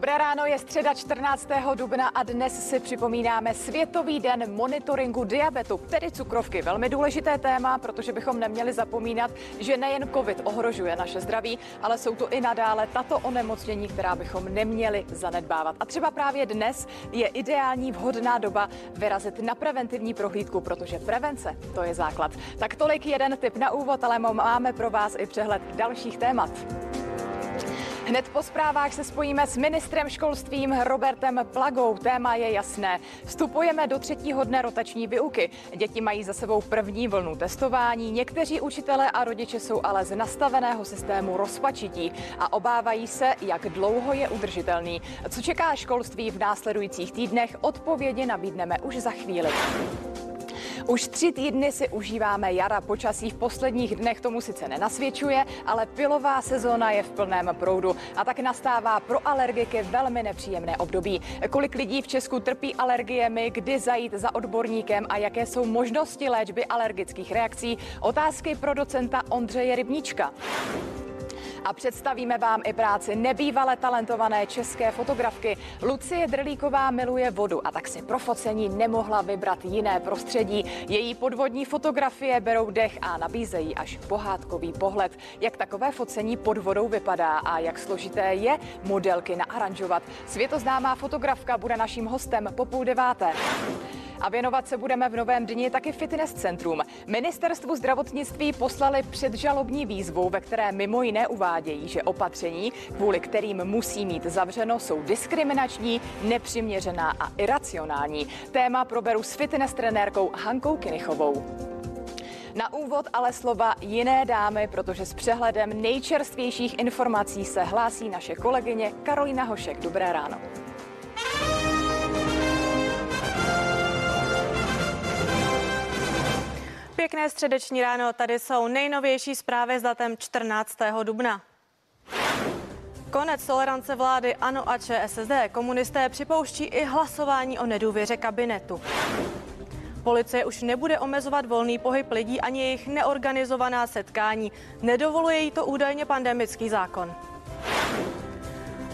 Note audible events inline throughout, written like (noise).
Dobré ráno, je středa 14. dubna a dnes si připomínáme Světový den monitoringu diabetu, tedy cukrovky. Velmi důležité téma, protože bychom neměli zapomínat, že nejen COVID ohrožuje naše zdraví, ale jsou to i nadále tato onemocnění, která bychom neměli zanedbávat. A třeba právě dnes je ideální vhodná doba vyrazit na preventivní prohlídku, protože prevence to je základ. Tak tolik jeden tip na úvod, ale máme pro vás i přehled dalších témat. Hned po zprávách se spojíme s ministrem školstvím Robertem Plagou. Téma je jasné. Vstupujeme do třetího dne rotační výuky. Děti mají za sebou první vlnu testování. Někteří učitelé a rodiče jsou ale z nastaveného systému rozpačití a obávají se, jak dlouho je udržitelný. Co čeká školství v následujících týdnech, odpovědi nabídneme už za chvíli. Už tři týdny si užíváme jara. Počasí v posledních dnech tomu sice nenasvědčuje, ale pilová sezóna je v plném proudu a tak nastává pro alergiky velmi nepříjemné období. Kolik lidí v Česku trpí alergiemi, kdy zajít za odborníkem a jaké jsou možnosti léčby alergických reakcí? Otázky pro docenta Ondřeje Rybníčka a představíme vám i práci nebývale talentované české fotografky. Lucie Drlíková miluje vodu a tak si pro focení nemohla vybrat jiné prostředí. Její podvodní fotografie berou dech a nabízejí až pohádkový pohled. Jak takové focení pod vodou vypadá a jak složité je modelky naaranžovat. Světoznámá fotografka bude naším hostem po půl deváté. A věnovat se budeme v novém dni taky fitness centrum. Ministerstvu zdravotnictví poslali předžalobní výzvu, ve které mimo jiné uvádějí, že opatření, kvůli kterým musí mít zavřeno, jsou diskriminační, nepřiměřená a iracionální. Téma proberu s fitness trenérkou Hankou Kinichovou. Na úvod ale slova jiné dámy, protože s přehledem nejčerstvějších informací se hlásí naše kolegyně Karolina Hošek. Dobré ráno. Pěkné středeční ráno, tady jsou nejnovější zprávy s datem 14. dubna. Konec tolerance vlády ANO a ČSSD. Komunisté připouští i hlasování o nedůvěře kabinetu. Policie už nebude omezovat volný pohyb lidí ani jejich neorganizovaná setkání. Nedovoluje jí to údajně pandemický zákon.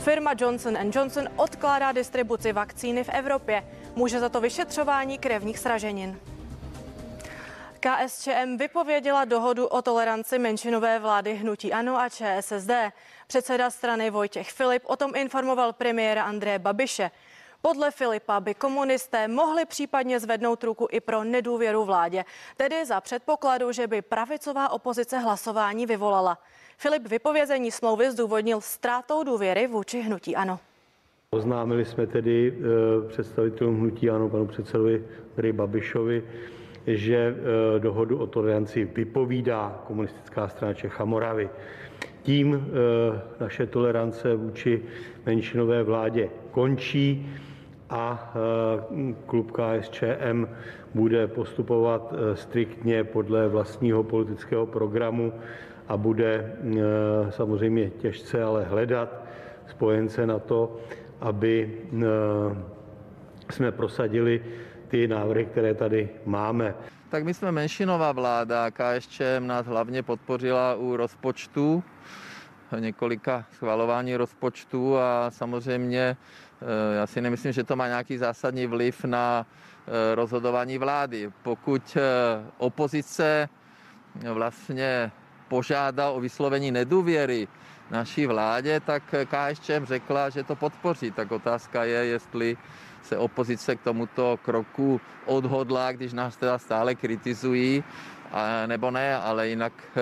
Firma Johnson Johnson odkládá distribuci vakcíny v Evropě. Může za to vyšetřování krevních sraženin. KSČM vypověděla dohodu o toleranci menšinové vlády hnutí ANO a ČSSD. Předseda strany Vojtěch Filip o tom informoval premiéra Andreje Babiše. Podle Filipa by komunisté mohli případně zvednout ruku i pro nedůvěru vládě, tedy za předpokladu, že by pravicová opozice hlasování vyvolala. Filip vypovězení smlouvy zdůvodnil ztrátou důvěry vůči hnutí ANO. Oznámili jsme tedy e, představitelům hnutí ANO, panu předsedovi Andreji Babišovi, že eh, dohodu o toleranci vypovídá Komunistická strana Čech a Moravy. Tím eh, naše tolerance vůči menšinové vládě končí a eh, klub KSČM bude postupovat striktně podle vlastního politického programu a bude samozřejmě těžce ale hledat spojence na to, aby jsme prosadili ty návrhy, které tady máme. Tak my jsme menšinová vláda, KSČM nás hlavně podpořila u rozpočtu, několika schvalování rozpočtu a samozřejmě eh, já si nemyslím, že to má nějaký zásadní vliv na eh, rozhodování vlády. Pokud eh, opozice vlastně požádá o vyslovení nedůvěry naší vládě, tak KSČM řekla, že to podpoří. Tak otázka je, jestli se opozice k tomuto kroku odhodlá, když nás teda stále kritizují, a, nebo ne, ale jinak e,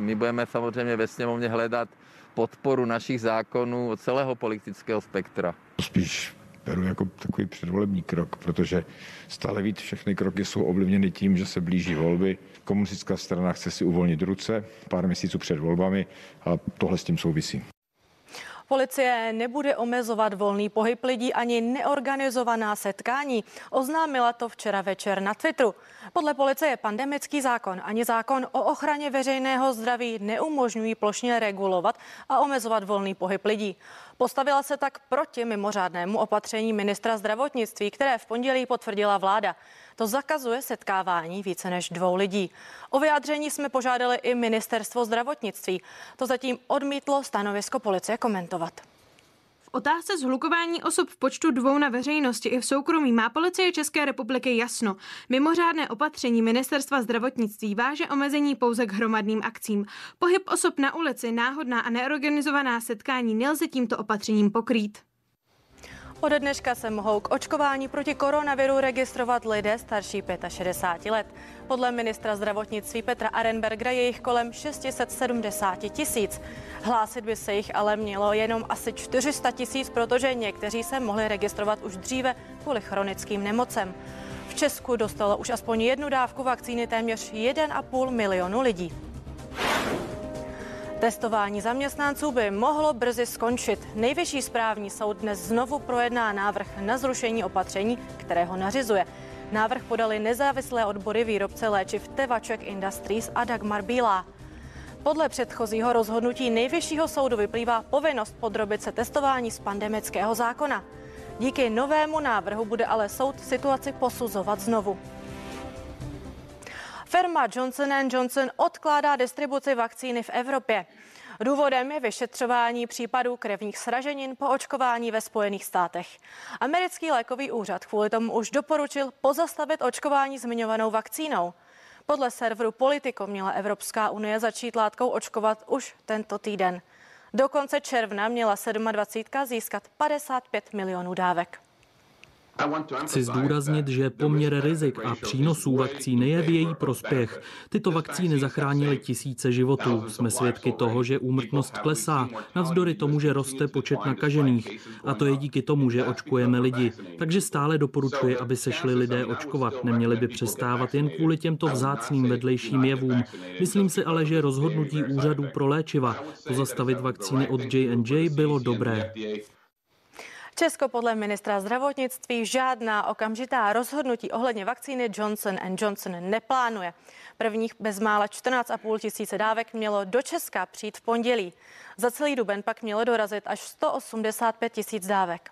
my budeme samozřejmě ve sněmovně hledat podporu našich zákonů od celého politického spektra. Spíš beru jako takový předvolební krok, protože stále víc všechny kroky jsou ovlivněny tím, že se blíží volby. Komunistická strana chce si uvolnit ruce pár měsíců před volbami a tohle s tím souvisí. Policie nebude omezovat volný pohyb lidí ani neorganizovaná setkání. Oznámila to včera večer na Twitteru. Podle policie pandemický zákon ani zákon o ochraně veřejného zdraví neumožňují plošně regulovat a omezovat volný pohyb lidí. Postavila se tak proti mimořádnému opatření ministra zdravotnictví, které v pondělí potvrdila vláda. To zakazuje setkávání více než dvou lidí. O vyjádření jsme požádali i ministerstvo zdravotnictví. To zatím odmítlo stanovisko policie komentovat. Otázce zhlukování osob v počtu dvou na veřejnosti i v soukromí má policie České republiky jasno. Mimořádné opatření ministerstva zdravotnictví váže omezení pouze k hromadným akcím. Pohyb osob na ulici, náhodná a neorganizovaná setkání nelze tímto opatřením pokrýt. Ode dneška se mohou k očkování proti koronaviru registrovat lidé starší 65 let. Podle ministra zdravotnictví Petra Arenbergera je jich kolem 670 tisíc. Hlásit by se jich ale mělo jenom asi 400 tisíc, protože někteří se mohli registrovat už dříve kvůli chronickým nemocem. V Česku dostalo už aspoň jednu dávku vakcíny téměř 1,5 milionu lidí. Testování zaměstnanců by mohlo brzy skončit. Nejvyšší správní soud dnes znovu projedná návrh na zrušení opatření, které ho nařizuje. Návrh podali nezávislé odbory výrobce léčiv Tevaček Industries a Dagmar Bílá. Podle předchozího rozhodnutí nejvyššího soudu vyplývá povinnost podrobit se testování z pandemického zákona. Díky novému návrhu bude ale soud situaci posuzovat znovu. Firma Johnson Johnson odkládá distribuci vakcíny v Evropě. Důvodem je vyšetřování případů krevních sraženin po očkování ve Spojených státech. Americký lékový úřad kvůli tomu už doporučil pozastavit očkování zmiňovanou vakcínou. Podle serveru Politico měla Evropská unie začít látkou očkovat už tento týden. Do konce června měla 27. získat 55 milionů dávek. Chci zdůraznit, že poměr rizik a přínosů vakcíny je v její prospěch. Tyto vakcíny zachránily tisíce životů. Jsme svědky toho, že úmrtnost klesá, navzdory tomu, že roste počet nakažených. A to je díky tomu, že očkujeme lidi. Takže stále doporučuji, aby se šli lidé očkovat. Neměli by přestávat jen kvůli těmto vzácným vedlejším jevům. Myslím si ale, že rozhodnutí úřadů pro léčiva pozastavit vakcíny od J&J bylo dobré. Česko podle ministra zdravotnictví žádná okamžitá rozhodnutí ohledně vakcíny Johnson Johnson neplánuje. Prvních bezmála 14,5 tisíce dávek mělo do Česka přijít v pondělí. Za celý duben pak mělo dorazit až 185 tisíc dávek.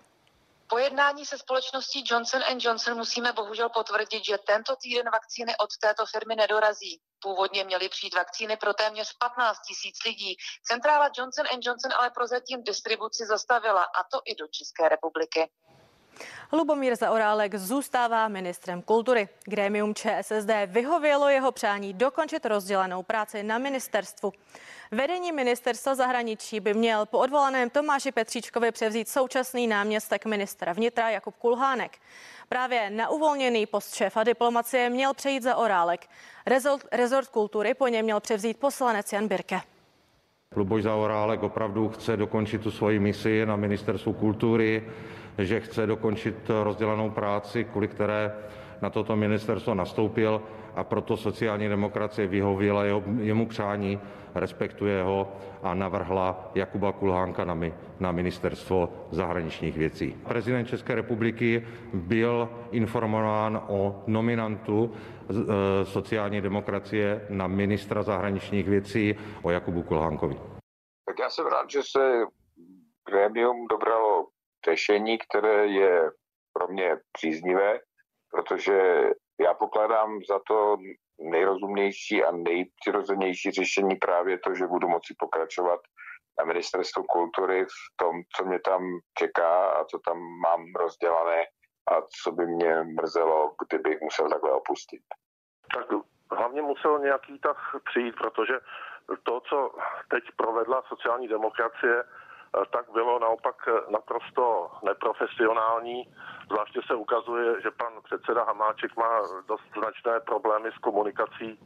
Po jednání se společností Johnson Johnson musíme bohužel potvrdit, že tento týden vakcíny od této firmy nedorazí. Původně měly přijít vakcíny pro téměř 15 tisíc lidí. Centrála Johnson Johnson ale prozatím distribuci zastavila, a to i do České republiky. Lubomír Zaorálek zůstává ministrem kultury. Grémium ČSSD vyhovělo jeho přání dokončit rozdělenou práci na ministerstvu. Vedení ministerstva zahraničí by měl po odvolaném Tomáši Petříčkovi převzít současný náměstek ministra vnitra Jakub Kulhánek. Právě na uvolněný post šéfa diplomacie měl přejít za Orálek. Rezort, rezort kultury po něm měl převzít poslanec Jan Birke. Luboš Zaorálek opravdu chce dokončit tu svoji misi na ministerstvu kultury, že chce dokončit rozdělanou práci, kvůli které na toto ministerstvo nastoupil a proto sociální demokracie vyhověla jeho, jemu přání, respektuje ho a navrhla Jakuba Kulhánka na, mi, na ministerstvo zahraničních věcí. Prezident České republiky byl informován o nominantu e, sociální demokracie na ministra zahraničních věcí o Jakubu Kulhánkovi. Tak já jsem rád, že se grémium dobralo řešení, které je pro mě příznivé, protože já pokládám za to nejrozumnější a nejpřirozenější řešení právě to, že budu moci pokračovat na ministerstvu kultury v tom, co mě tam čeká a co tam mám rozdělané a co by mě mrzelo, kdybych musel takhle opustit. Tak hlavně musel nějaký tah přijít, protože to, co teď provedla sociální demokracie, tak bylo naopak eh, naprosto neprofesionální. Zvláště se ukazuje, že pan předseda Hamáček má dost značné problémy s komunikací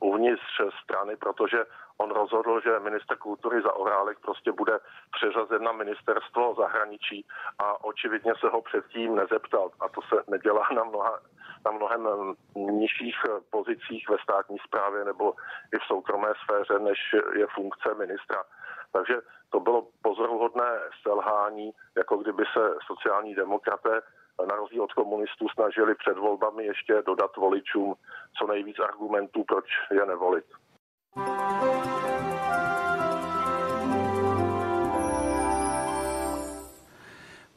uvnitř strany, protože on rozhodl, že minister kultury za Orálek prostě bude přeřazen na ministerstvo zahraničí a očividně se ho předtím nezeptal. A to se nedělá na, mnoha, na mnohem nižších pozicích ve státní správě nebo i v soukromé sféře, než je funkce ministra. Takže to bylo pozoruhodné selhání, jako kdyby se sociální demokraté na rozdíl od komunistů snažili před volbami ještě dodat voličům co nejvíc argumentů, proč je nevolit.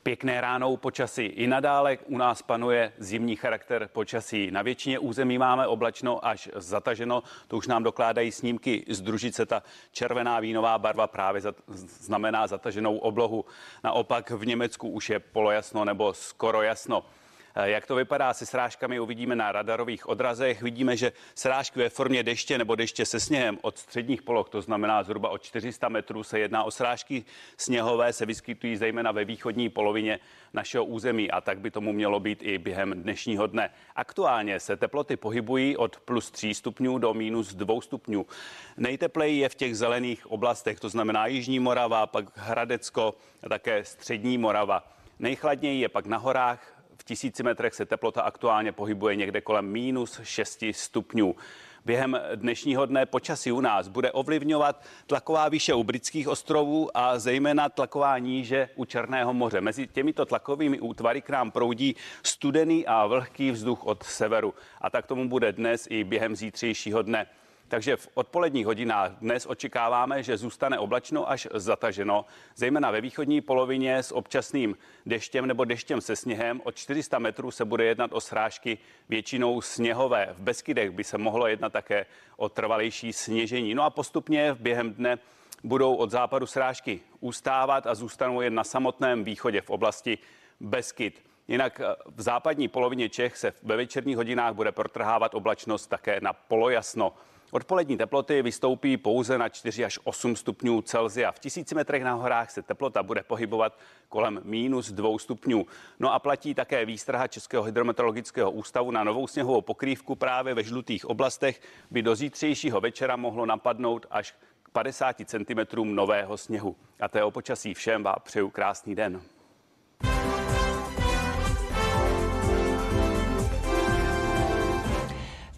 Pěkné ráno počasí. I nadále u nás panuje zimní charakter počasí. Na většině území máme oblačno až zataženo. To už nám dokládají snímky z družice. Ta červená vínová barva právě znamená zataženou oblohu. Naopak v Německu už je polojasno nebo skoro jasno. Eh, jak to vypadá se srážkami, uvidíme na radarových odrazech. Vidíme, že srážky ve formě deště nebo deště se sněhem od středních poloh, to znamená zhruba od 400 metrů, se jedná o srážky sněhové, se vyskytují zejména ve východní polovině našeho území a tak by tomu mělo být i během dnešního dne. Aktuálně se teploty pohybují od plus 3 stupňů do minus 2 stupňů. Nejtepleji je v těch zelených oblastech, to znamená Jižní Morava, pak Hradecko a také Střední Morava. Nejchladněji je pak na horách, v tisíci metrech se teplota aktuálně pohybuje někde kolem minus 6 stupňů. Během dnešního dne počasí u nás bude ovlivňovat tlaková výše u britských ostrovů a zejména tlaková níže u Černého moře. Mezi těmito tlakovými útvary k nám proudí studený a vlhký vzduch od severu. A tak tomu bude dnes i během zítřejšího dne. Takže v odpoledních hodinách dnes očekáváme, že zůstane oblačno až zataženo, zejména ve východní polovině s občasným deštěm nebo deštěm se sněhem. Od 400 metrů se bude jednat o srážky většinou sněhové. V Beskydech by se mohlo jednat také o trvalejší sněžení. No a postupně během dne budou od západu srážky ustávat a zůstanou jen na samotném východě v oblasti Beskyd. Jinak v západní polovině Čech se ve večerních hodinách bude protrhávat oblačnost také na polojasno. Odpolední teploty vystoupí pouze na 4 až 8 stupňů Celzia. V tisíci metrech na horách se teplota bude pohybovat kolem minus 2 stupňů. No a platí také výstraha Českého hydrometeorologického ústavu na novou sněhovou pokrývku právě ve žlutých oblastech by do zítřejšího večera mohlo napadnout až k 50 cm nového sněhu. A to je o počasí všem a přeju krásný den.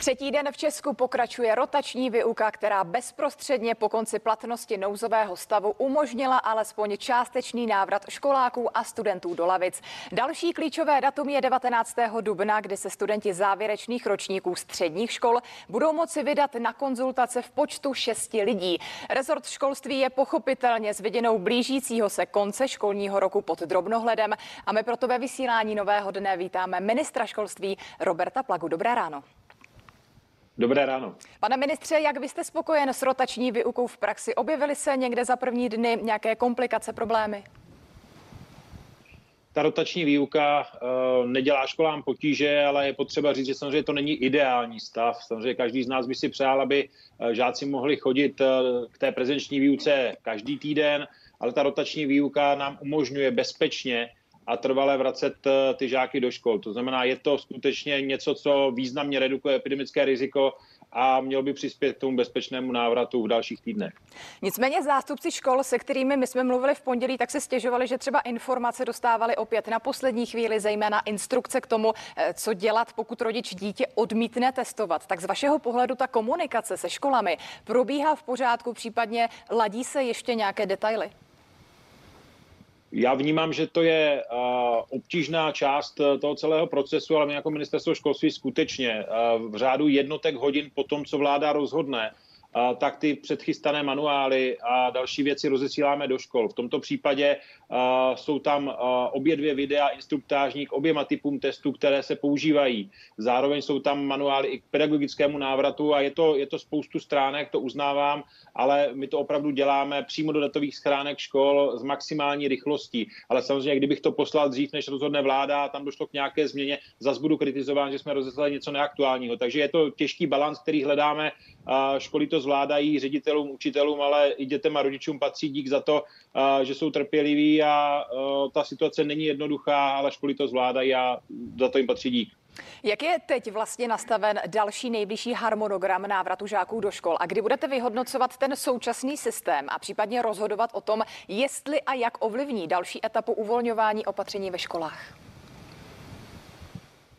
Třetí den v Česku pokračuje rotační výuka, která bezprostředně po konci platnosti nouzového stavu umožnila alespoň částečný návrat školáků a studentů do lavic. Další klíčové datum je 19. dubna, kdy se studenti závěrečných ročníků středních škol budou moci vydat na konzultace v počtu šesti lidí. Rezort školství je pochopitelně s viděnou blížícího se konce školního roku pod drobnohledem a my proto ve vysílání nového dne vítáme ministra školství Roberta Plagu. Dobré ráno. Dobré ráno. Pane ministře, jak vy jste spokojen s rotační výukou v praxi? Objevily se někde za první dny nějaké komplikace, problémy? Ta rotační výuka uh, nedělá školám potíže, ale je potřeba říct, že samozřejmě to není ideální stav. Samozřejmě každý z nás by si přál, aby uh, žáci mohli chodit uh, k té prezenční výuce každý týden, ale ta rotační výuka nám umožňuje bezpečně a trvale vracet eh, ty žáky do škol. To znamená, je to skutečně něco, co významně redukuje epidemické riziko a měl by přispět k tomu bezpečnému návratu v dalších týdnech. Nicméně zástupci škol, se kterými my jsme mluvili v pondělí, tak se stěžovali, že třeba informace dostávali opět na poslední chvíli, zejména instrukce k tomu, eh, co dělat, pokud rodič dítě odmítne testovat. Tak z vašeho pohledu ta komunikace se školami probíhá v pořádku, případně ladí se ještě nějaké detaily? Já vnímám, že to je obtížná část e, toho celého procesu, ale my jako ministerstvo školství skutečně e, v řádu jednotek hodin po tom, co vláda rozhodne, tak ty předchystané manuály a další věci rozesíláme do škol. V tomto případě jsou tam obě dvě videa instruktážní k oběma typům testů, které se používají. Zároveň jsou tam manuály i k pedagogickému návratu a je to, je to spoustu stránek, to uznávám, ale my to opravdu děláme přímo do datových schránek škol s maximální rychlostí. Ale samozřejmě, kdybych to poslal dřív, než rozhodne vláda, tam došlo k nějaké změně, zase budu kritizován, že jsme rozeslali něco neaktuálního. Takže je to těžký balans, který hledáme. Školy to zvládají ředitelům, učitelům, ale i dětem a rodičům patří dík za to, že jsou trpěliví a ta situace není jednoduchá, ale školy to zvládají a za to jim patří dík. Jak je teď vlastně nastaven další nejbližší harmonogram návratu žáků do škol a kdy budete vyhodnocovat ten současný systém a případně rozhodovat o tom, jestli a jak ovlivní další etapu uvolňování opatření ve školách?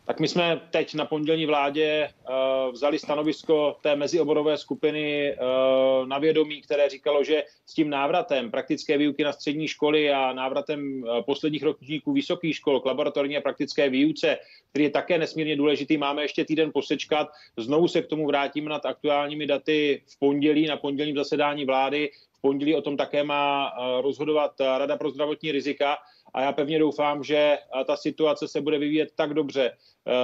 Tak my jsme teď na pondělní vládě uh, vzali stanovisko té mezioborové skupiny uh, na vědomí, které říkalo, že s tím návratem praktické výuky na střední školy a návratem uh, posledních ročníků vysokých škol k laboratorní a praktické výuce, který je také nesmírně důležitý, máme ještě týden posečkat. Znovu se k tomu vrátíme nad aktuálními daty v pondělí na pondělním zasedání vlády. V pondělí o tom také má rozhodovat Rada pro zdravotní rizika a já pevně doufám, že ta situace se bude vyvíjet tak dobře,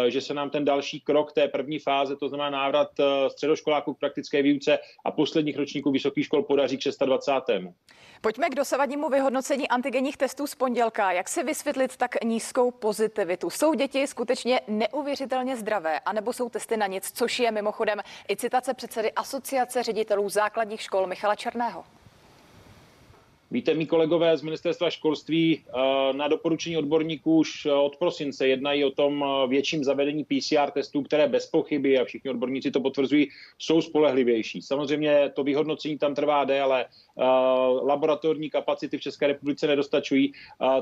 že se nám ten další krok té první fáze, to znamená návrat středoškoláků k praktické výuce a posledních ročníků vysokých škol podaří k 26. Pojďme k dosavadnímu vyhodnocení antigenních testů z pondělka. Jak si vysvětlit tak nízkou pozitivitu? Jsou děti skutečně neuvěřitelně zdravé, anebo jsou testy na nic, což je mimochodem i citace předsedy Asociace ředitelů základních škol Michala Černého? Víte, mý kolegové z ministerstva školství eh, na doporučení odborníků už eh, od prosince jednají o tom eh, větším zavedení PCR testů, které bez pochyby, a všichni odborníci to potvrzují, jsou spolehlivější. Samozřejmě to vyhodnocení tam trvá déle, laboratorní kapacity v České republice nedostačují,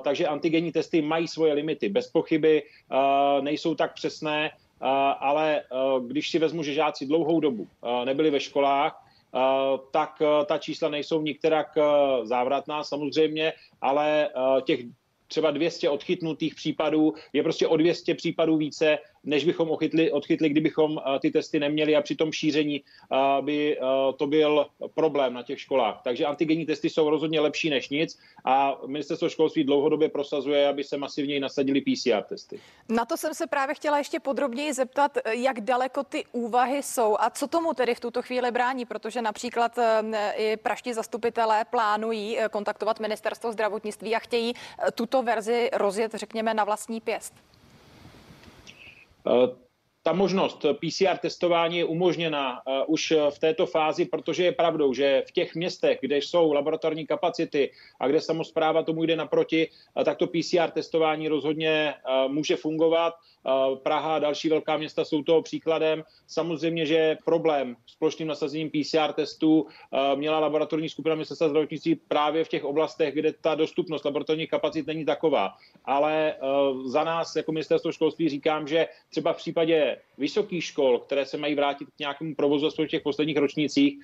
takže antigenní testy mají svoje limity. Bez pochyby nejsou tak přesné, ale když si vezmu, že žáci dlouhou dobu nebyli ve školách, tak ta čísla nejsou nikterak závratná samozřejmě, ale těch třeba 200 odchytnutých případů je prostě o 200 případů více, než bychom odchytli, odchytli kdybychom eh, ty testy neměli a při tom šíření eh, by eh, to byl problém na těch školách. Takže antigenní testy jsou rozhodně lepší než nic a ministerstvo školství dlouhodobě prosazuje, aby se masivněji nasadili PCR testy. Na to jsem se právě chtěla ještě podrobněji zeptat, jak daleko ty úvahy jsou a co tomu tedy v tuto chvíli brání, protože například i praští zastupitelé plánují kontaktovat ministerstvo zdravotnictví a chtějí tuto verzi rozjet, řekněme, na vlastní pěst. Eh, ta možnost PCR testování je umožněna uh, už v této fázi, protože je pravdou, že v těch městech, kde jsou laboratorní kapacity a kde samozpráva tomu jde naproti, uh, tak to PCR testování rozhodně může fungovat. Praha a další velká města jsou toho příkladem. Samozřejmě, že problém s plošným nasazením PCR testů měla laboratorní skupina ministerstva zdravotnictví právě v těch oblastech, kde ta dostupnost laboratorních kapacit není taková. Ale za nás jako ministerstvo školství říkám, že třeba v případě vysokých škol, které se mají vrátit k nějakému provozu v těch posledních ročnících,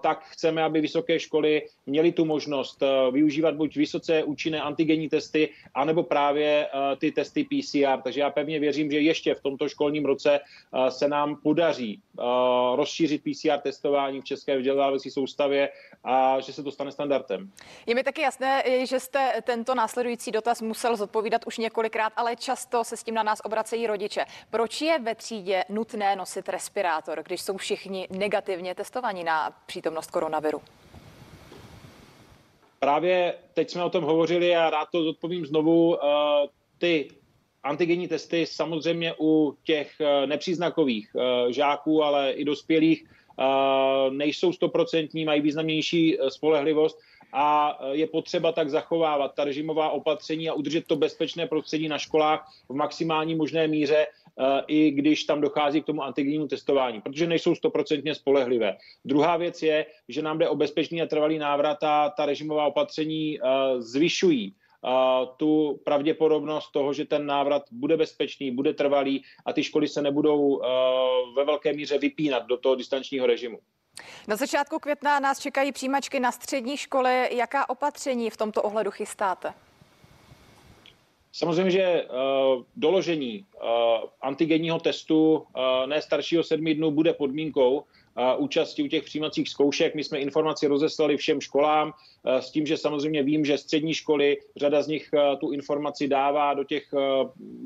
tak chceme, aby vysoké školy měly tu možnost využívat buď vysoce účinné antigenní testy, anebo právě ty testy PCR. Takže já pevně věřím, že ještě v tomto školním roce se nám podaří rozšířit PCR testování v české vzdělávací soustavě a že se to stane standardem. Je mi taky jasné, že jste tento následující dotaz musel zodpovídat už několikrát, ale často se s tím na nás obracejí rodiče. Proč je ve třídě nutné nosit respirátor, když jsou všichni negativně testovaní na přítomnost koronaviru? Právě teď jsme o tom hovořili a rád to zodpovím znovu. Eh, ty antigenní testy samozřejmě u těch eh, nepříznakových eh, žáků, ale i dospělých nejsou stoprocentní, mají významnější spolehlivost a je potřeba tak zachovávat ta režimová opatření a udržet to bezpečné prostředí na školách v maximální možné míře, Eh, i když tam dochází k tomu antigennímu testování, protože nejsou stoprocentně spolehlivé. Druhá věc je, že nám jde o bezpečný a trvalý návrat a ta režimová opatření eh, zvyšují eh, tu pravděpodobnost toho, že ten návrat bude bezpečný, bude trvalý a ty školy se nebudou ve velké míře vypínat do toho distančního režimu. Na začátku května nás čekají přijímačky na střední školy. Jaká opatření v tomto ohledu chystáte? Samozřejmě, že uh, doložení uh, antigenního testu ne staršího sedmi dnů bude podmínkou účasti u těch přijímacích zkoušek. My jsme informaci rozeslali všem školám uh, s tím, že samozřejmě vím, že střední školy, řada z nich uh, tu informaci dává do těch uh,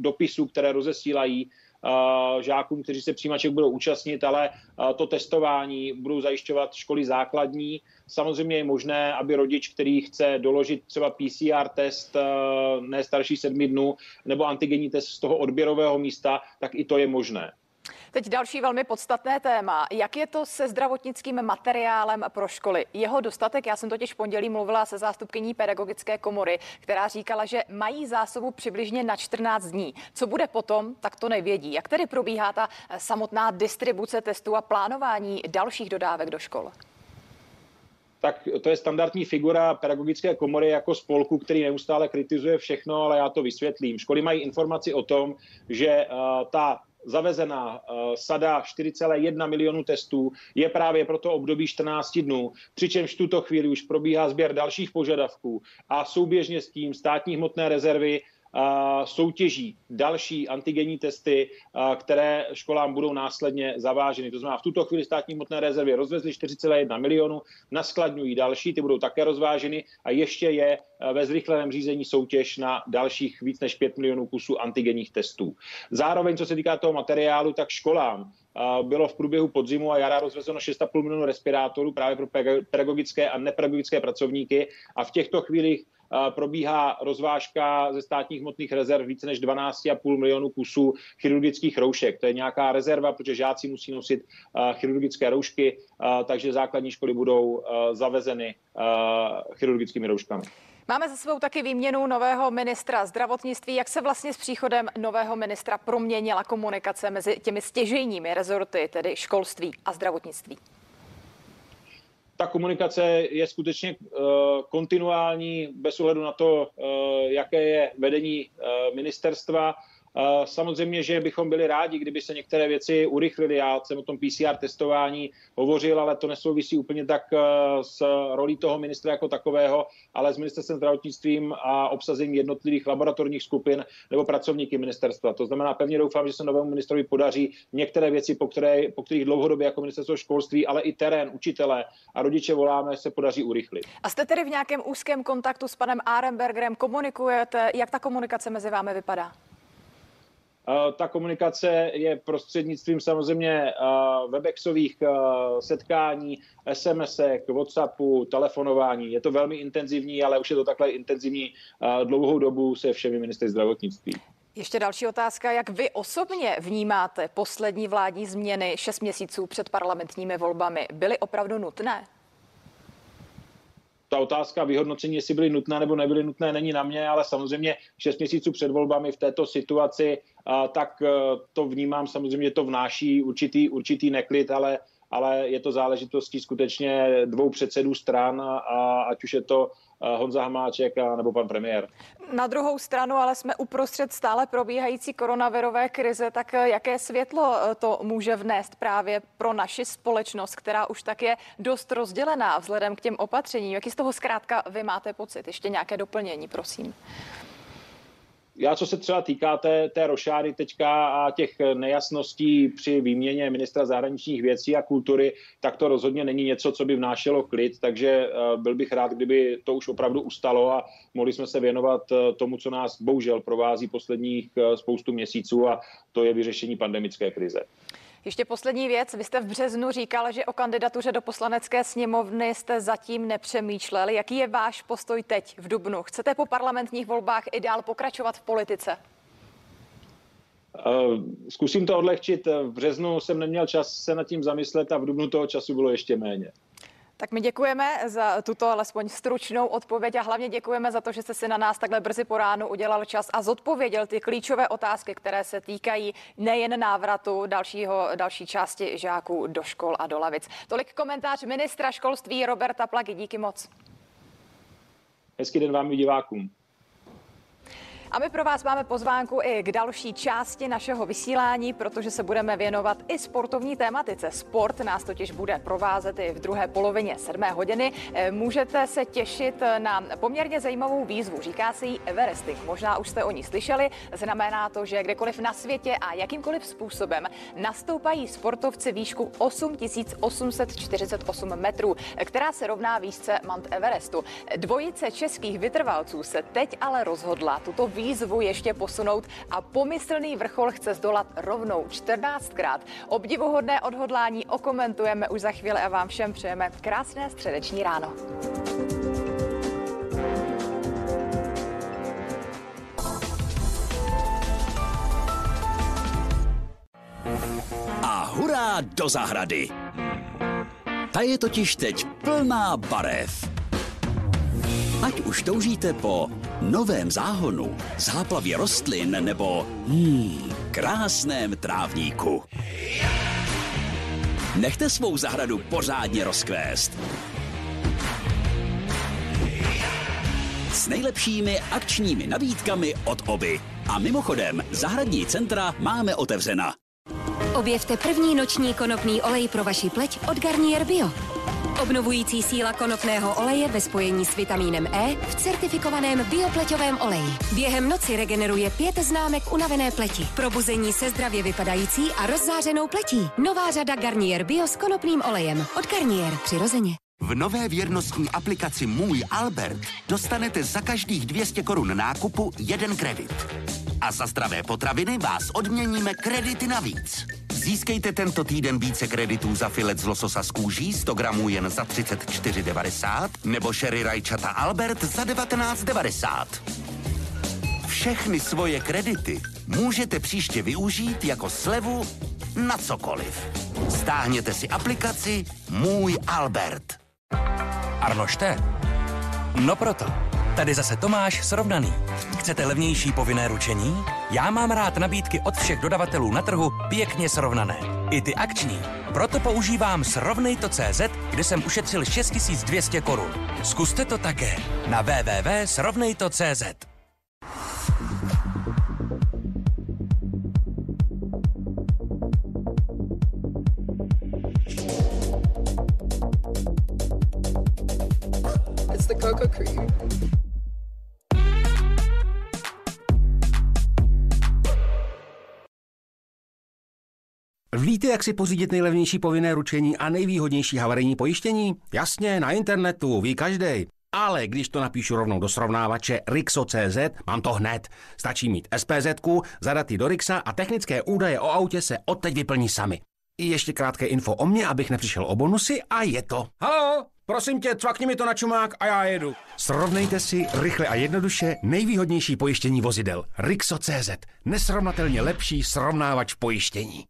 dopisů, které rozesílají žákům, kteří se přijímaček budou účastnit, ale to testování budou zajišťovat školy základní. Samozřejmě je možné, aby rodič, který chce doložit třeba PCR test ne starší sedmi dnů nebo antigenní test z toho odběrového místa, tak i to je možné. Teď další velmi podstatné téma. Jak je to se zdravotnickým materiálem pro školy? Jeho dostatek, já jsem totiž v pondělí mluvila se zástupkyní pedagogické komory, která říkala, že mají zásobu přibližně na 14 dní. Co bude potom, tak to nevědí. Jak tedy probíhá ta samotná distribuce testů a plánování dalších dodávek do škol? tak to je standardní figura pedagogické komory jako spolku, který neustále kritizuje všechno, ale já to vysvětlím. Školy mají informaci o tom, že uh, ta zavezená uh, sada 4,1 milionu testů je právě pro to období 14 dnů, přičemž v tuto chvíli už probíhá sběr dalších požadavků a souběžně s tím státní hmotné rezervy soutěží další antigenní testy, které školám budou následně zaváženy. To znamená, v tuto chvíli státní hmotné rezervy rozvezli 4,1 milionu, naskladňují další, ty budou také rozváženy a ještě je ve zrychleném řízení soutěž na dalších víc než 5 milionů kusů antigenních testů. Zároveň, co se týká toho materiálu, tak školám bylo v průběhu podzimu a jara rozvezeno 6,5 milionů respirátorů právě pro pedagogické a nepedagogické pracovníky a v těchto chvílích probíhá rozvážka ze státních hmotných rezerv více než 12,5 milionů kusů chirurgických roušek. To je nějaká rezerva, protože žáci musí nosit chirurgické roušky, takže základní školy budou zavezeny chirurgickými rouškami. Máme za sebou taky výměnu nového ministra zdravotnictví. Jak se vlastně s příchodem nového ministra proměnila komunikace mezi těmi stěžejními rezorty, tedy školství a zdravotnictví? Ta komunikace je skutečně uh, kontinuální bez ohledu na to, uh, jaké je vedení uh, ministerstva. Samozřejmě, že bychom byli rádi, kdyby se některé věci urychlily. Já jsem o tom PCR testování hovořil, ale to nesouvisí úplně tak eh, s rolí toho ministra jako takového, ale s ministerstvem zdravotnictvím a obsazením jednotlivých laboratorních skupin nebo pracovníky ministerstva. To znamená, pevně doufám, že se novému ministrovi podaří některé věci, po, které, po kterých dlouhodobě jako ministerstvo školství, ale i terén, učitelé a rodiče voláme, se podaří urychlit. A jste tedy v nějakém úzkém kontaktu s panem Arenbergerem? Komunikujete? Jak ta komunikace mezi vámi vypadá? Eh, ta komunikace je prostřednictvím samozřejmě eh, webexových eh, setkání, SMSek, WhatsAppu, telefonování. Je to velmi intenzivní, ale už je to takhle intenzivní dlouhou dobu se všemi ministry zdravotnictví. Ještě další otázka. Jak vy osobně vnímáte poslední vládní změny 6 měsíců před parlamentními volbami? Byly opravdu nutné? Ta otázka vyhodnocení, jestli byly nutné nebo nebyly nutné, není na mě, ale samozřejmě 6 měsíců před volbami v této situaci, tak e, to vnímám samozřejmě, to vnáší určitý, určitý neklid, ale ale je to záležitostí skutečně dvou předsedů stran, a ať už je to Honza Hamáček a nebo pan premiér. Na druhou stranu ale jsme uprostřed stále probíhající koronavirové krize, tak eh, jaké světlo eh, to může vnést právě pro naši společnost, která už tak je dost rozdělená vzhledem k těm opatřením? Jaký z toho zkrátka vy máte pocit? Ještě nějaké doplnění, prosím já, co se třeba týká té, té rošády teďka a těch nejasností při výměně ministra zahraničních věcí a kultury, tak to rozhodně není něco, co by vnášelo klid, takže eh, byl bych rád, kdyby to už opravdu ustalo a mohli jsme se věnovat eh, tomu, co nás bohužel provází posledních eh, spoustu měsíců a to je vyřešení pandemické krize. Ještě poslední věc. Vy jste v březnu říkal, že o kandidatuře do poslanecké sněmovny jste zatím nepřemýšleli. Jaký je váš postoj teď v Dubnu? Chcete po parlamentních volbách i dál pokračovat v politice? Uh, zkusím to odlehčit. V březnu jsem neměl čas se nad tím zamyslet a v dubnu toho času bylo ještě méně. Tak my děkujeme za tuto alespoň stručnou odpověď a hlavně děkujeme za to, že jste si na nás takhle brzy po ránu udělal čas a zodpověděl ty klíčové otázky, které se týkají nejen návratu dalšího, další části žáků do škol a do lavic. Tolik komentář ministra školství Roberta Plagy. Díky moc. Hezký den vám i divákům. A my pro vás máme pozvánku i k další části našeho vysílání, protože se budeme věnovat i sportovní tématice. Sport nás totiž bude provázet i v druhé polovině sedmé hodiny. Eh, můžete se těšit na poměrně zajímavou výzvu. Říká se jí Everesting. Možná už jste o ní slyšeli. Znamená to, že kdekoliv na světě a jakýmkoliv způsobem nastoupají sportovci výšku 8848 metrů, která se rovná výšce Mount Everestu. Dvojice českých vytrvalců se teď ale rozhodla tuto výzvu výzvu ještě posunout a pomyslný vrchol chce zdolat rovnou 14krát. Obdivuhodné odhodlání okomentujeme už za chvíli a vám všem přejeme krásné středeční ráno. A hurá do zahrady! Ta je totiž teď plná barev. Ať už toužíte po novém záhonu, záplavě rostlin nebo hmm, krásném trávníku. Nechte svou zahradu pořádně rozkvést. S nejlepšími akčními nabídkami od oby. A mimochodem, zahradní centra máme otevřena. Objevte první noční konopný olej pro vaši pleť od Garnier Bio. Obnovující síla konopného oleje ve spojení s vitamínem E v certifikovaném biopleťovém oleji. Během noci regeneruje pět známek unavené pleti. Probuzení se zdravě vypadající a rozzářenou pletí. Nová řada Garnier Bio s konopným olejem. Od Garnier přirozeně. V nové věrnostní aplikaci Můj Albert dostanete za každých 200 korun nákupu jeden kredit. A za zdravé potraviny vás odměníme kredity navíc. Získejte tento týden více kreditů za filet z lososa z kůží 100 gramů jen za 34,90 nebo sherry rajčata Albert za 19,90. Všechny svoje kredity můžete příště využít jako slevu na cokoliv. Stáhněte si aplikaci Můj Albert. Arnošte? No proto. Tady zase Tomáš Srovnaný. Chcete levnější povinné ručení? Já mám rád nabídky od všech dodavatelů na trhu pěkně srovnané. I ty akční. Proto používám Srovnejto.cz, kde jsem ušetřil 6200 korun. Zkuste to také na www.srovnejto.cz. It's the cocoa cream. Víte, jak si pořídit nejlevnější povinné ručení a nejvýhodnější havarijní pojištění? Jasně, na internetu, ví každý. Ale když to napíšu rovnou do srovnávače Rixo.cz, mám to hned. Stačí mít SPZ, zadat ji do Rixa a technické údaje o autě se odteď vyplní sami. I ještě krátké info o mně, abych nepřišel o bonusy a je to. Halo, prosím tě, cvakni mi to na čumák a já jedu. Srovnejte si rychle a jednoduše nejvýhodnější pojištění vozidel. Rixo.cz. Nesrovnatelně lepší srovnávač pojištění.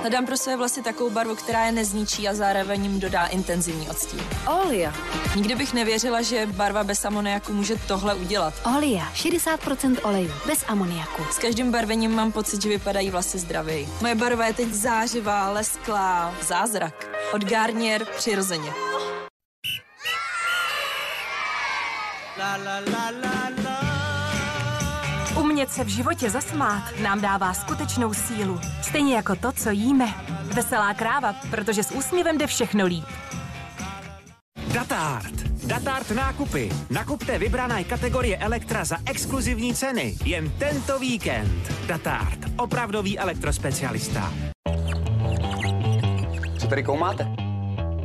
Hledám pro své vlasy takovou barvu, která je nezničí a zároveň jim dodá intenzivní odstín. Olia. Nikdy bych nevěřila, že barva bez amoniaku může tohle udělat. Olia, 60% oleju, bez amoniaku. S každým barvením mám pocit, že vypadají vlasy zdravěji. Moje barva je teď zářivá, lesklá, zázrak. Od Garnier přirozeně. La, la, la, la, la. Umět se v životě zasmát nám dává skutečnou sílu. Stejně jako to, co jíme. Veselá kráva, protože s úsměvem jde všechno líp. Datart. Datart nákupy. Nakupte vybrané kategorie Elektra za exkluzivní ceny. Jen tento víkend. Datart. Opravdový elektrospecialista. Co tady koumáte?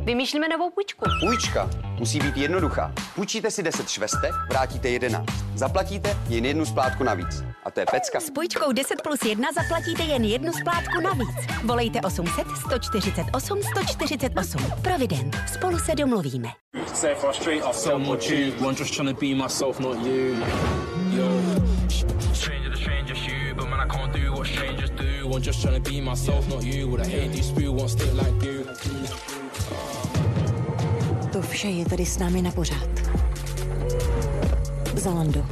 Vymýšlíme novou půjčku. Půjčka musí být jednoduchá. Půjčíte si 10 švestek, vrátíte 11. Zaplatíte jen jednu splátku navíc. A to je pecka. S půjčkou 10 plus 1 zaplatíte jen jednu splátku navíc. Volejte 800 148 148. Provident. Spolu se domluvíme. I so much you. One just trying to be myself, not you. Yo. Stranger to stranger, you, but man, I can't do what strangers do. One just trying to be myself, not you. With a hate you spew, won't stick like you. Vše je tady s námi na pořád. Zalando.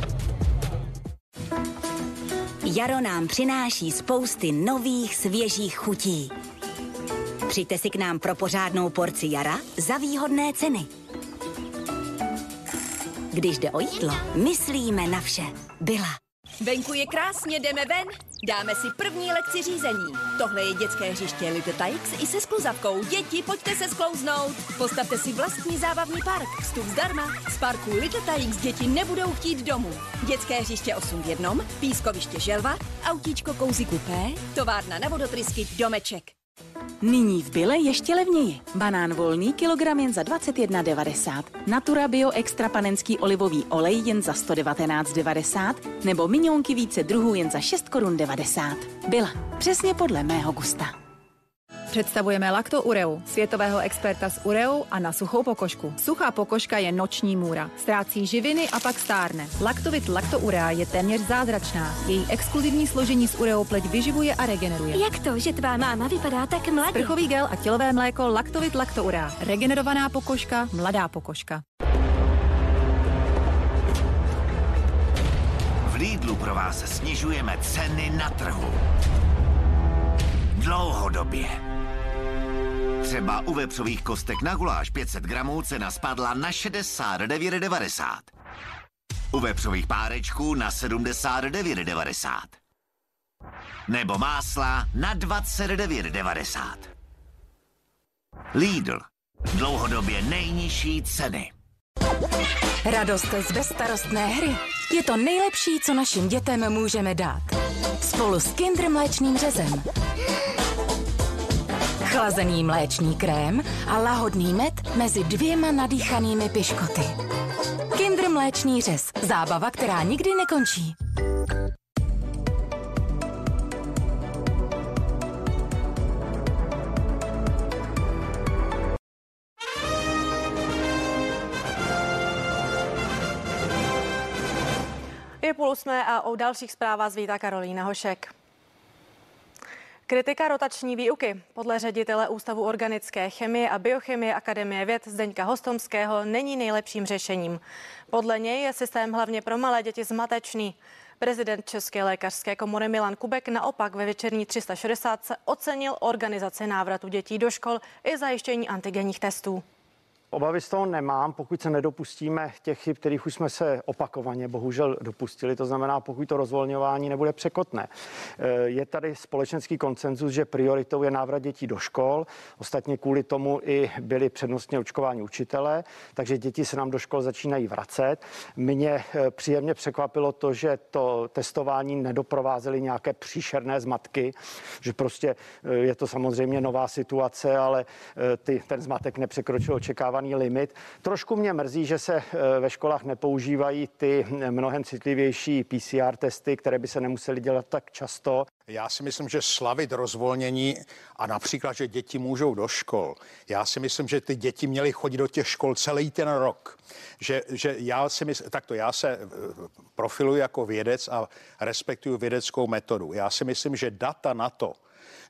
Jaro nám přináší spousty nových, svěžích chutí. Přijďte si k nám pro pořádnou porci jara za výhodné ceny. Když jde o jídlo, myslíme na vše. Byla. Venku je krásně, jdeme ven. Dáme si první lekci řízení. Tohle je dětské hřiště Little Tikes i se skluzavkou. Děti, pojďte se sklouznout. Postavte si vlastní zábavní park. Vstup zdarma. Z parku Little Tikes děti nebudou chtít domů. Dětské hřiště 8 v jednom, pískoviště želva, autíčko kouzy kupé, továrna na vodotrysky, domeček. Nyní v Bile ještě levněji. Banán volný kilogram jen za 21,90. Natura Bio Extra panenský olivový olej jen za 119,90. Nebo minionky více druhů jen za 6 korun 90. Byla. Přesně podle mého gusta. Představujeme Lacto Ureu, světového experta s ureou a na suchou pokožku. Suchá pokožka je noční můra. Ztrácí živiny a pak stárne. Lactovit Lacto Urea je téměř zázračná. Její exkluzivní složení s ureou pleť vyživuje a regeneruje. Jak to, že tvá máma vypadá tak mladě? Sprchový gel a tělové mléko Lactovit Lacto Urea. Regenerovaná pokožka, mladá pokožka. V Lidlu pro vás snižujeme ceny na trhu. Dlouhodobě. Třeba u vepřových kostek na guláš 500 gramů cena spadla na 69,90. U vepřových párečků na 79,90. Nebo másla na 29,90. Lidl. Dlouhodobě nejnižší ceny. Radost z bezstarostné hry je to nejlepší, co našim dětem můžeme dát. Spolu s Kinder mléčným řezem. Chlazený mléčný krém a lahodný med mezi dvěma nadýchanými piškoty. Kinder mléčný řez. Zábava, která nikdy nekončí. Je půl osmé a o dalších zprávách zvítá Karolína Hošek. Kritika rotační výuky. Podle ředitele Ústavu organické chemie a biochemie Akademie věd Zdeňka Hostomského není nejlepším řešením. Podle něj je systém hlavně pro malé děti zmatečný. Prezident České lékařské komory Milan Kubek naopak ve večerní 360 se ocenil organizaci návratu dětí do škol i zajištění antigenních testů. Obavy z toho nemám, pokud se nedopustíme těch chyb, kterých už jsme se opakovaně bohužel dopustili. To znamená, pokud to rozvolňování nebude překotné. Eh, je tady společenský koncenzus, že prioritou je návrat dětí do škol. Ostatně kvůli tomu i byli přednostně očkování učitelé, takže děti se nám do škol začínají vracet. Mě eh, příjemně překvapilo to, že to testování nedoprovázely nějaké příšerné zmatky, že prostě eh, je to samozřejmě nová situace, ale ty, ten zmatek nepřekročil očekávání navrhovaný limit. Trošku mě mrzí, že se eh, ve školách nepoužívají ty mnohem citlivější PCR testy, které by se nemusely dělat tak často. Já si myslím, že slavit rozvolnění a například, že děti můžou do škol. Já si myslím, že ty děti měly chodit do těch škol celý ten rok. Že, že já si myslím, takto já se eh, profiluji jako vědec a respektuju vědeckou metodu. Já si myslím, že data na to,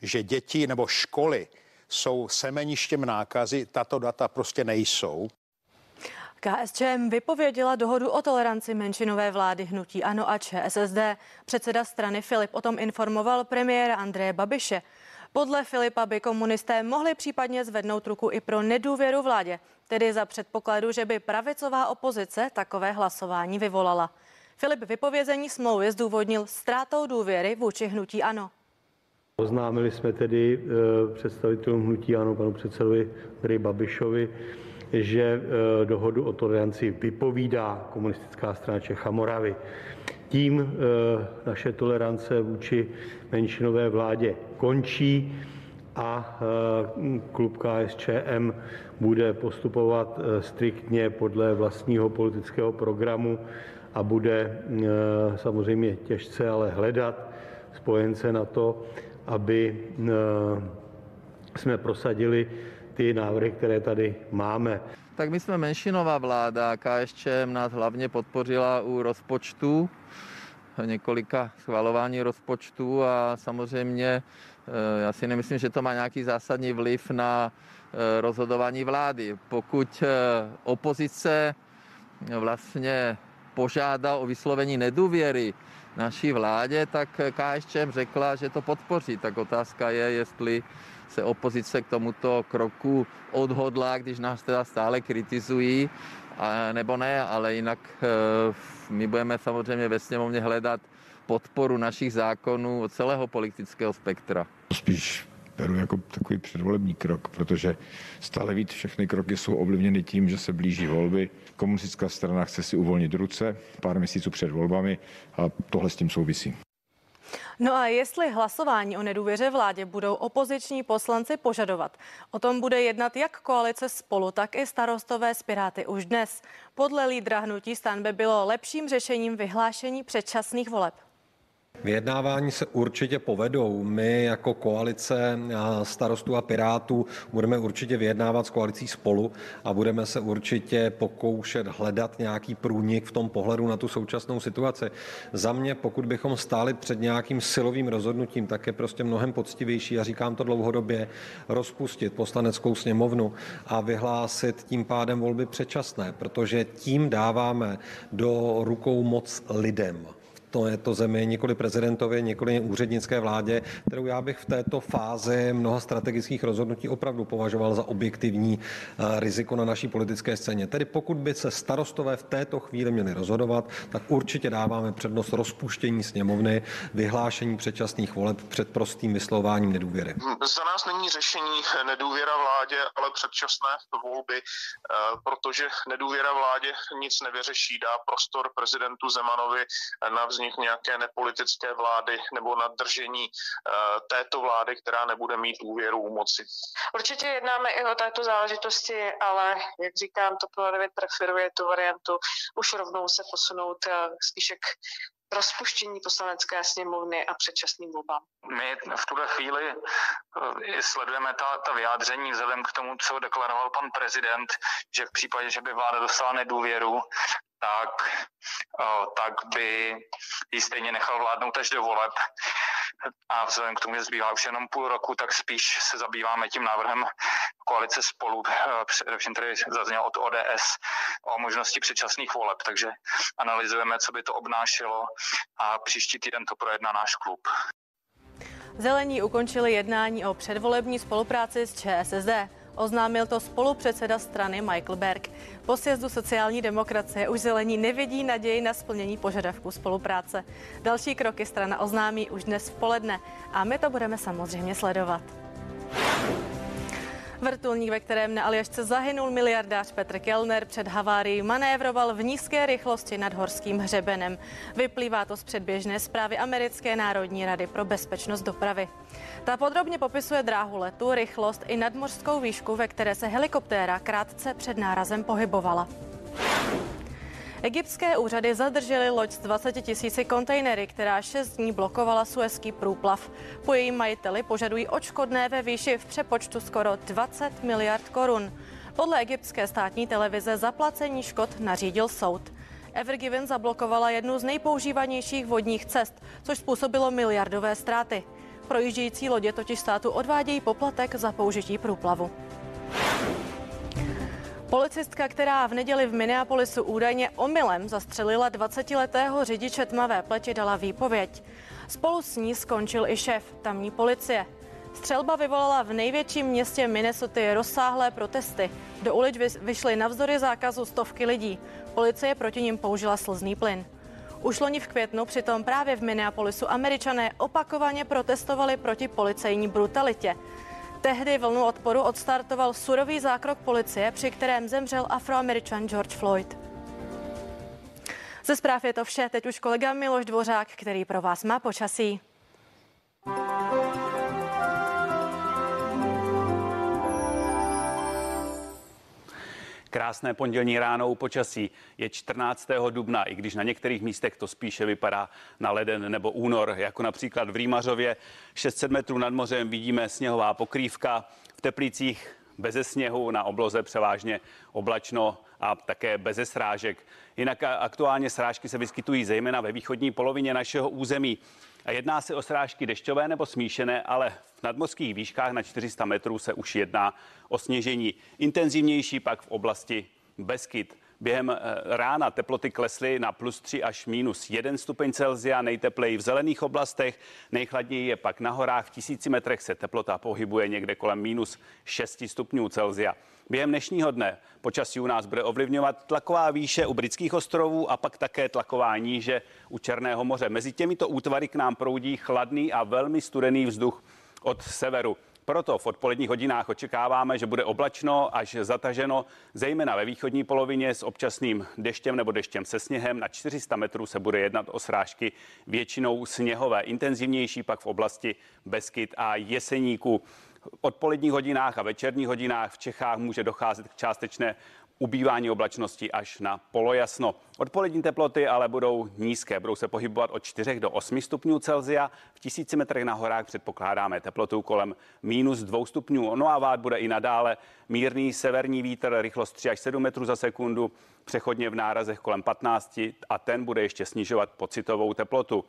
že děti nebo školy jsou semeništěm nákazy, tato data prostě nejsou. KSČM vypověděla dohodu o toleranci menšinové vlády hnutí ANO a ČSSD. Předseda strany Filip o tom informoval premiéra Andreje Babiše. Podle Filipa by komunisté mohli případně zvednout ruku i pro nedůvěru vládě, tedy za předpokladu, že by pravicová opozice takové hlasování vyvolala. Filip vypovězení smlouvy zdůvodnil ztrátou důvěry vůči hnutí ANO. Oznámili jsme tedy eh, představitelům hnutí ANO, panu předsedovi Andreji Babišovi, že eh, dohodu o toleranci vypovídá komunistická strana Čech a Moravy. Tím eh, naše tolerance vůči menšinové vládě končí a klub KSČM bude postupovat striktně podle vlastního politického programu a bude samozřejmě těžce ale hledat spojence na to, aby eh, jsme prosadili ty návrhy, které tady máme. Tak my jsme menšinová vláda, KSČM nás hlavně podpořila u rozpočtu, několika schvalování rozpočtu a samozřejmě eh, já si nemyslím, že to má nějaký zásadní vliv na eh, rozhodování vlády. Pokud opozice vlastně požádá o vyslovení nedůvěry naší vládě, tak KSČM řekla, že to podpoří. Tak otázka je, jestli se opozice k tomuto kroku odhodlá, když nás teda stále kritizují, nebo ne, ale jinak eh, my budeme samozřejmě ve sněmovně hledat podporu našich zákonů od celého politického spektra. Spíš beru jako takový předvolební krok, protože stále víc všechny kroky jsou ovlivněny tím, že se blíží volby. Komunistická strana chce si uvolnit ruce pár měsíců před volbami a tohle s tím souvisí. No a jestli hlasování o nedůvěře vládě budou opoziční poslanci požadovat, o tom bude jednat jak koalice spolu, tak i starostové z Piráty už dnes. Podle lídra hnutí stan by bylo lepším řešením vyhlášení předčasných voleb. Vyjednávání se určitě povedou. My jako koalice starostů a pirátů budeme určitě vyjednávat s koalicí spolu a budeme se určitě pokoušet hledat nějaký průnik v tom pohledu na tu současnou situaci. Za mě, pokud bychom stáli před nějakým silovým rozhodnutím, tak je prostě mnohem poctivější, a říkám to dlouhodobě, rozpustit poslaneckou sněmovnu a vyhlásit tím pádem volby předčasné, protože tím dáváme do rukou moc lidem to je to zemi nikoli prezidentově, nikoli úřednické vládě, kterou já bych v této fázi mnoha strategických rozhodnutí opravdu považoval za objektivní eh, riziko na naší politické scéně. Tedy pokud by se starostové v této chvíli měli rozhodovat, tak určitě dáváme přednost rozpuštění sněmovny, vyhlášení předčasných voleb před prostým vyslováním nedůvěry. Za nás není řešení nedůvěra vládě, ale předčasné volby, eh, protože nedůvěra vládě nic nevyřeší, dá prostor prezidentu Zemanovi na vznik nějaké nepolitické vlády nebo na držení eh, této vlády, která nebude mít důvěru u moci. Určitě jednáme i o této záležitosti, ale jak říkám, to 09 preferuje tu variantu už rovnou se posunout eh, spíše k rozpuštění poslanecké sněmovny a předčasným volbám. My v tuhle chvíli eh, sledujeme ta, ta vyjádření vzhledem k tomu, co deklaroval pan prezident, že v případě, že by vláda dostala nedůvěru, tak, tak by ji stejně nechal vládnout až do voleb. A vzhledem k tomu, že zbývá už jenom půl roku, tak spíš se zabýváme tím návrhem koalice spolu, především tady zazněl od ODS o možnosti předčasných voleb, takže analyzujeme, co by to obnášelo a příští týden to projedná náš klub. Zelení ukončili jednání o předvolební spolupráci s ČSSD. Oznámil to spolupředseda strany Michael Berg. Po sjezdu sociální demokracie už zelení nevidí naději na splnění požadavků spolupráce. Další kroky strana oznámí už dnes v poledne a my to budeme samozřejmě sledovat. Vrtulník, ve kterém na Aljašce zahynul miliardář Petr Kellner, před havárií manévroval v nízké rychlosti nad horským hřebenem. Vyplývá to z předběžné zprávy Americké národní rady pro bezpečnost dopravy. Ta podrobně popisuje dráhu letu, rychlost i nadmořskou výšku, ve které se helikoptéra krátce před nárazem pohybovala. Egyptské úřady zadržely loď s 20 tisíci kontejnery, která 6 dní blokovala suezký průplav. Po jejím majiteli požadují očkodné ve výši v přepočtu skoro 20 miliard korun. Podle egyptské státní televize zaplacení škod nařídil soud. Evergiven zablokovala jednu z nejpoužívanějších vodních cest, což způsobilo miliardové ztráty. Projíždějící lodě totiž státu odvádějí poplatek za použití průplavu. Policistka, která v neděli v Minneapolisu údajně omylem zastřelila 20-letého řidiče tmavé pleti, dala výpověď. Spolu s ní skončil i šéf tamní policie. Střelba vyvolala v největším městě Minnesota rozsáhlé protesty. Do ulic vyšly navzdory zákazu stovky lidí. Policie proti ním použila slzný plyn. Už loni v květnu přitom právě v Minneapolisu američané opakovaně protestovali proti policejní brutalitě. Tehdy vlnu odporu odstartoval surový zákrok policie, při kterém zemřel afroameričan George Floyd. Ze zpráv je to vše, teď už kolega Miloš Dvořák, který pro vás má počasí. Krásné pondělní ráno u počasí je 14. dubna, i když na některých místech to spíše vypadá na leden nebo únor, jako například v Rýmařově. 600 metrů nad mořem vidíme sněhová pokrývka, v Teplicích beze sněhu, na obloze převážně oblačno a také beze srážek. Jinak aktuálně srážky se vyskytují zejména ve východní polovině našeho území. Jedná se o srážky dešťové nebo smíšené, ale v nadmořských výškách na 400 metrů se už jedná o sněžení. Intenzivnější pak v oblasti Beskyt. Během eh, rána teploty klesly na plus 3 až minus 1 stupeň Celzia, nejtepleji v zelených oblastech, nejchladněji je pak na horách, v tisíci metrech se teplota pohybuje někde kolem minus 6 stupňů Celzia. Během dnešního dne počasí u nás bude ovlivňovat tlaková výše u britských ostrovů a pak také tlaková níže u Černého moře. Mezi těmito útvary k nám proudí chladný a velmi studený vzduch od severu. Proto v odpoledních hodinách očekáváme, že bude oblačno až zataženo, zejména ve východní polovině s občasným deštěm nebo deštěm se sněhem. Na 400 metrů se bude jednat o srážky většinou sněhové, intenzivnější pak v oblasti Beskyt a Jeseníku odpoledních hodinách a večerních hodinách v Čechách může docházet k částečné ubývání oblačnosti až na polojasno. Odpolední teploty ale budou nízké, budou se pohybovat od 4 do 8 stupňů Celzia. V tisíci metrech na horách předpokládáme teplotu kolem minus 2 stupňů. No a vád bude i nadále mírný severní vítr, rychlost 3 až 7 metrů za sekundu, přechodně v nárazech kolem 15 a ten bude ještě snižovat pocitovou teplotu.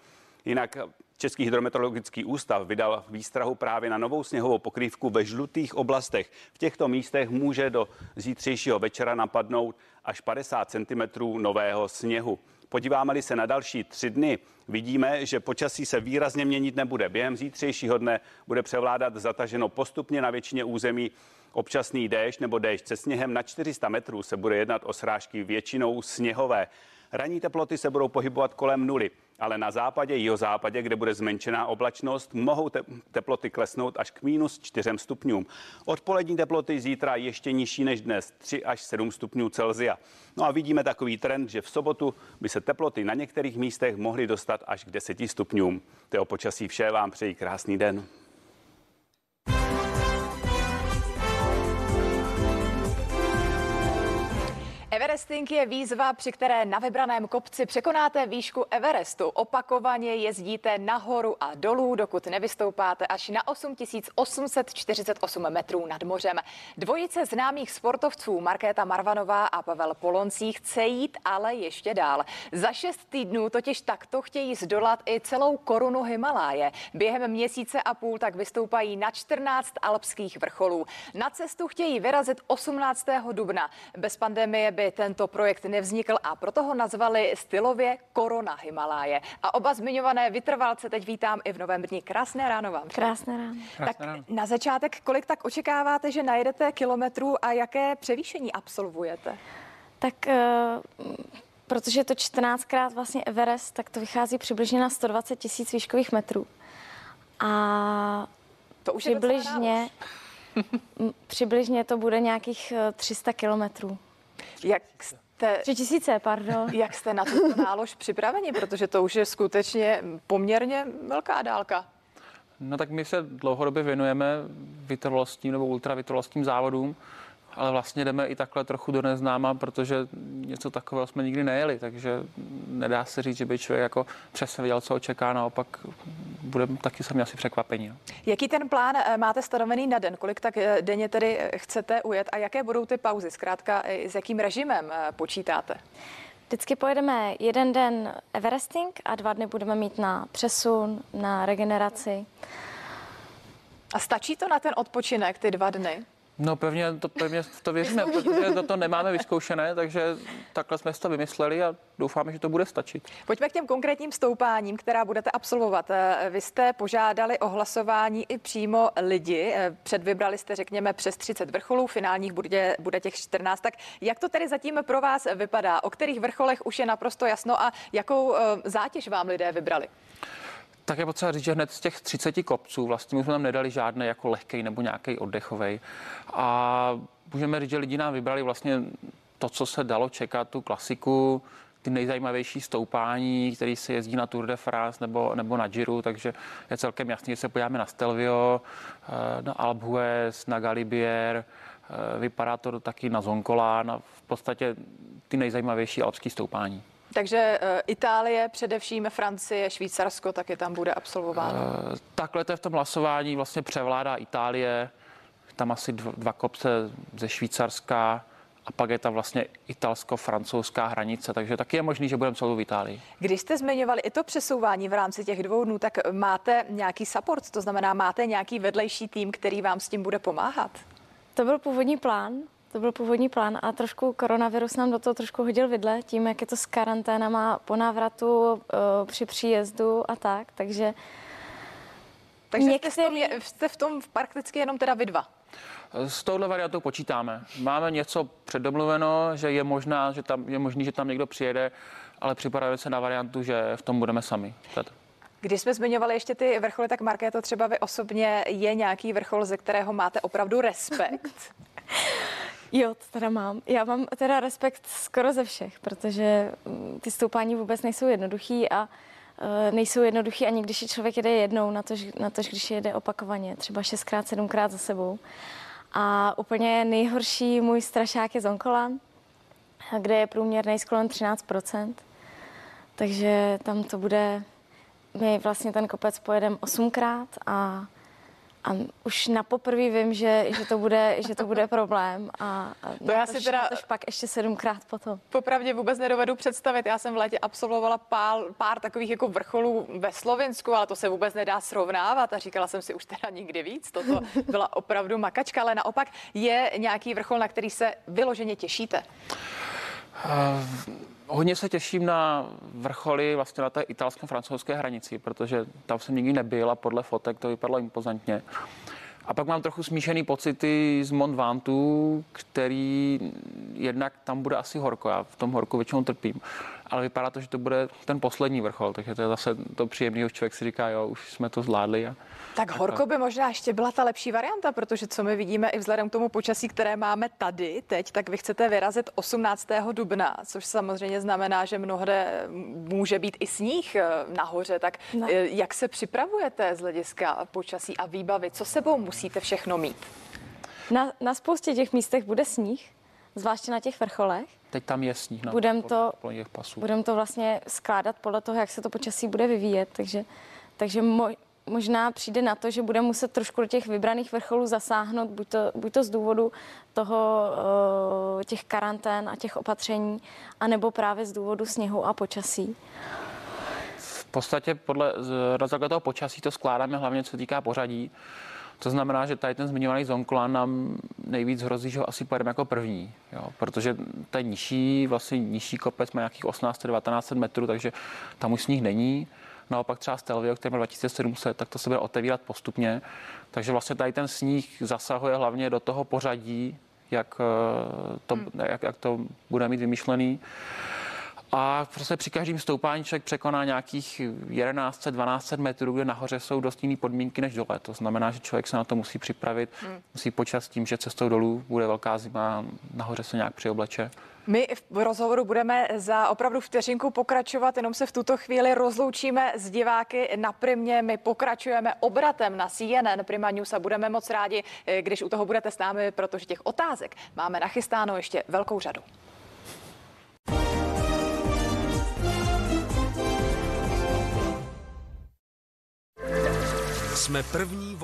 Jinak Český hydrometeorologický ústav vydal výstrahu právě na novou sněhovou pokrývku ve žlutých oblastech. V těchto místech může do zítřejšího večera napadnout až 50 cm nového sněhu. Podíváme-li se na další tři dny, vidíme, že počasí se výrazně měnit nebude. Během zítřejšího dne bude převládat zataženo postupně na většině území občasný déšť nebo déšť se sněhem na 400 metrů se bude jednat o srážky většinou sněhové. Ranní teploty se budou pohybovat kolem nuly, ale na západě, jihozápadě, kde bude zmenšená oblačnost, mohou teploty klesnout až k minus 4 stupňům. Odpolední teploty zítra ještě nižší než dnes, 3 až 7 stupňů Celzia. No a vidíme takový trend, že v sobotu by se teploty na některých místech mohly dostat až k 10 stupňům. To je o počasí vše, vám přeji krásný den. Everesting je výzva, při které na vybraném kopci překonáte výšku Everestu. Opakovaně jezdíte nahoru a dolů, dokud nevystoupáte až na 8848 metrů nad mořem. Dvojice známých sportovců Markéta Marvanová a Pavel Poloncí chce jít ale ještě dál. Za šest týdnů totiž takto chtějí zdolat i celou korunu Himaláje. Během měsíce a půl tak vystoupají na 14 alpských vrcholů. Na cestu chtějí vyrazit 18. dubna. Bez pandemie by tento projekt nevznikl a proto ho nazvali stylově Korona Himaláje. A oba zmiňované vytrvalce teď vítám i v novém dní. Krásné ráno vám. Krásné ráno. Tak na začátek, kolik tak očekáváte, že najdete kilometrů a jaké převýšení absolvujete? Tak uh, protože je to 14krát vlastně Everest, tak to vychází přibližně na 120 tisíc výškových metrů. A to už přibližně, přibližně to bude nějakých 300 eh, kilometrů. Jak jste... Tři tisíce, pardon. (laughs) Jak jste na tuto nálož připraveni, protože to už je skutečně poměrně velká dálka. No tak my se dlouhodobě věnujeme vytrvalostním nebo ultravytrvalostním závodům ale vlastně jdeme i takhle trochu do neznáma, protože něco takového jsme nikdy nejeli, takže nedá se říct, že by člověk jako přesně věděl, co očeká, naopak bude taky sami asi překvapení. No. Jaký ten plán eh, máte stanovený na den? Kolik tak eh, denně tedy eh, chcete ujet a jaké budou ty pauzy? Zkrátka, s jakým režimem počítáte? Vždycky pojedeme jeden den Everesting a dva dny budeme mít na přesun, na regeneraci. A stačí to na ten odpočinek, ty dva dny? No pevně to, pevně to věříme, protože to, to nemáme vyzkoušené, takže takhle jsme si to vymysleli a doufáme, že to bude stačit. Pojďme k těm konkrétním stoupáním, která budete absolvovat. Eh, vy jste požádali o hlasování i přímo lidi. Eh, předvybrali jste, řekněme, přes 30 vrcholů, finálních bude, bude těch 14. Tak jak to tedy zatím pro vás vypadá? O kterých vrcholech už je naprosto jasno a jakou eh, zátěž vám lidé vybrali? Tak je potřeba říct, že hned z těch 30 kopců vlastně my jsme tam nedali žádný jako lehký nebo nějaký oddechový. A můžeme říct, že lidi nám vybrali vlastně to, co se dalo čekat, tu klasiku, ty nejzajímavější stoupání, který se jezdí na Tour de France nebo, nebo na Giro, takže je celkem jasný, že se podíváme na Stelvio, eh, na d'Huez, na Galibier, eh, vypadá to taky na Zonkolán a v podstatě ty nejzajímavější alpský stoupání. Takže uh, Itálie, především Francie, Švýcarsko, taky tam bude absolvováno. Uh, takhle to je v tom hlasování vlastně převládá Itálie, tam asi dva, dva kopce ze Švýcarska a pak je tam vlastně italsko-francouzská hranice, takže taky je možný, že budeme celou v Itálii. Když jste zmiňovali i to přesouvání v rámci těch dvou dnů, tak máte nějaký support, to znamená, máte nějaký vedlejší tým, který vám s tím bude pomáhat? To byl původní plán, to byl původní plán a trošku koronavirus nám do toho trošku hodil vidle, tím, jak je to s karanténama po návratu uh, při příjezdu a tak, takže... Takže některý... jste, v tom, jste v tom prakticky jenom teda vy dva? S touhle variantou počítáme. Máme něco předdomluveno, že je, možná, že tam, je možný, že tam někdo přijede, ale připravujeme se na variantu, že v tom budeme sami. Když jsme zmiňovali ještě ty vrcholy, tak Markéto, třeba vy osobně je nějaký vrchol, ze kterého máte opravdu respekt? (laughs) Jo, to teda mám. Já mám teda respekt skoro ze všech, protože mm, ty stoupání vůbec nejsou jednoduchý a e, nejsou jednoduchý ani když člověk jede jednou, na to, na to když jede opakovaně, třeba šestkrát, sedmkrát za sebou. A úplně nejhorší můj strašák je Zonkolan, kde je průměrný sklon 13%. Takže tam to bude, my vlastně ten kopec pojedeme osmkrát a a už na poprvé vím, že, že, to bude, že to bude problém a, a to já si teda pak ještě sedmkrát potom. Popravdě vůbec nedovedu představit. Já jsem v létě absolvovala pár, pár takových jako vrcholů ve Slovensku, ale to se vůbec nedá srovnávat a říkala jsem si už teda nikdy víc. Toto byla opravdu makačka, ale naopak je nějaký vrchol, na který se vyloženě těšíte? Uh... Hodně se těším na vrcholy vlastně na té italsko-francouzské hranici, protože tam jsem nikdy nebyl a podle fotek to vypadalo impozantně. A pak mám trochu smíšený pocity z Mont Ventoux, který jednak tam bude asi horko. Já v tom horku většinou trpím. Ale vypadá to, že to bude ten poslední vrchol, takže to je zase to příjemný, že člověk si říká, jo, už jsme to zvládli. A, tak horko by možná ještě byla ta lepší varianta, protože co my vidíme i vzhledem k tomu počasí, které máme tady teď, tak vy chcete vyrazit 18. dubna, což samozřejmě znamená, že mnohde může být i sníh eh, nahoře. Tak no. Eh, jak se připravujete z hlediska počasí a výbavy? Co sebou musíte všechno mít? Na, na spoustě těch místech bude sníh, zvláště na těch vrcholech. Teď tam je sníh. Budeme to, budem to vlastně skládat podle toho, jak se to počasí bude vyvíjet, takže, takže moj, možná přijde na to, že bude muset trošku do těch vybraných vrcholů zasáhnout, buď to, buď to z důvodu toho, uh, těch karantén a těch opatření, anebo právě z důvodu sněhu a počasí. V podstatě podle na toho počasí to skládáme hlavně, co týká pořadí. To znamená, že tady ten zmiňovaný Zonkolan nám nejvíc hrozí, že ho asi pojedeme jako první, jo, protože ten nižší, vlastně nižší kopec má nějakých 18-19 metrů, takže tam už sníh není. Naopak třeba Stelvio, který má 2700, tak to se bude otevírat postupně. Takže vlastně tady ten sníh zasahuje hlavně do toho pořadí, jak eh, to, hmm. jak, jak to bude mít vymyšlený. A prostě při každém stoupání člověk překoná nějakých 1100-1200 metrů, kde nahoře jsou dost jiné podmínky než dole. To znamená, že člověk se na to musí připravit, hmm. musí počas tím, že cestou dolů bude velká zima, nahoře se nějak přiobleče. My v rozhovoru budeme za opravdu vteřinku pokračovat, jenom se v tuto chvíli rozloučíme s diváky na Primě. My pokračujeme obratem na CNN Prima News a budeme moc rádi, eh, když u toho budete s námi, protože těch otázek máme nachystáno ještě velkou řadu. Jsme první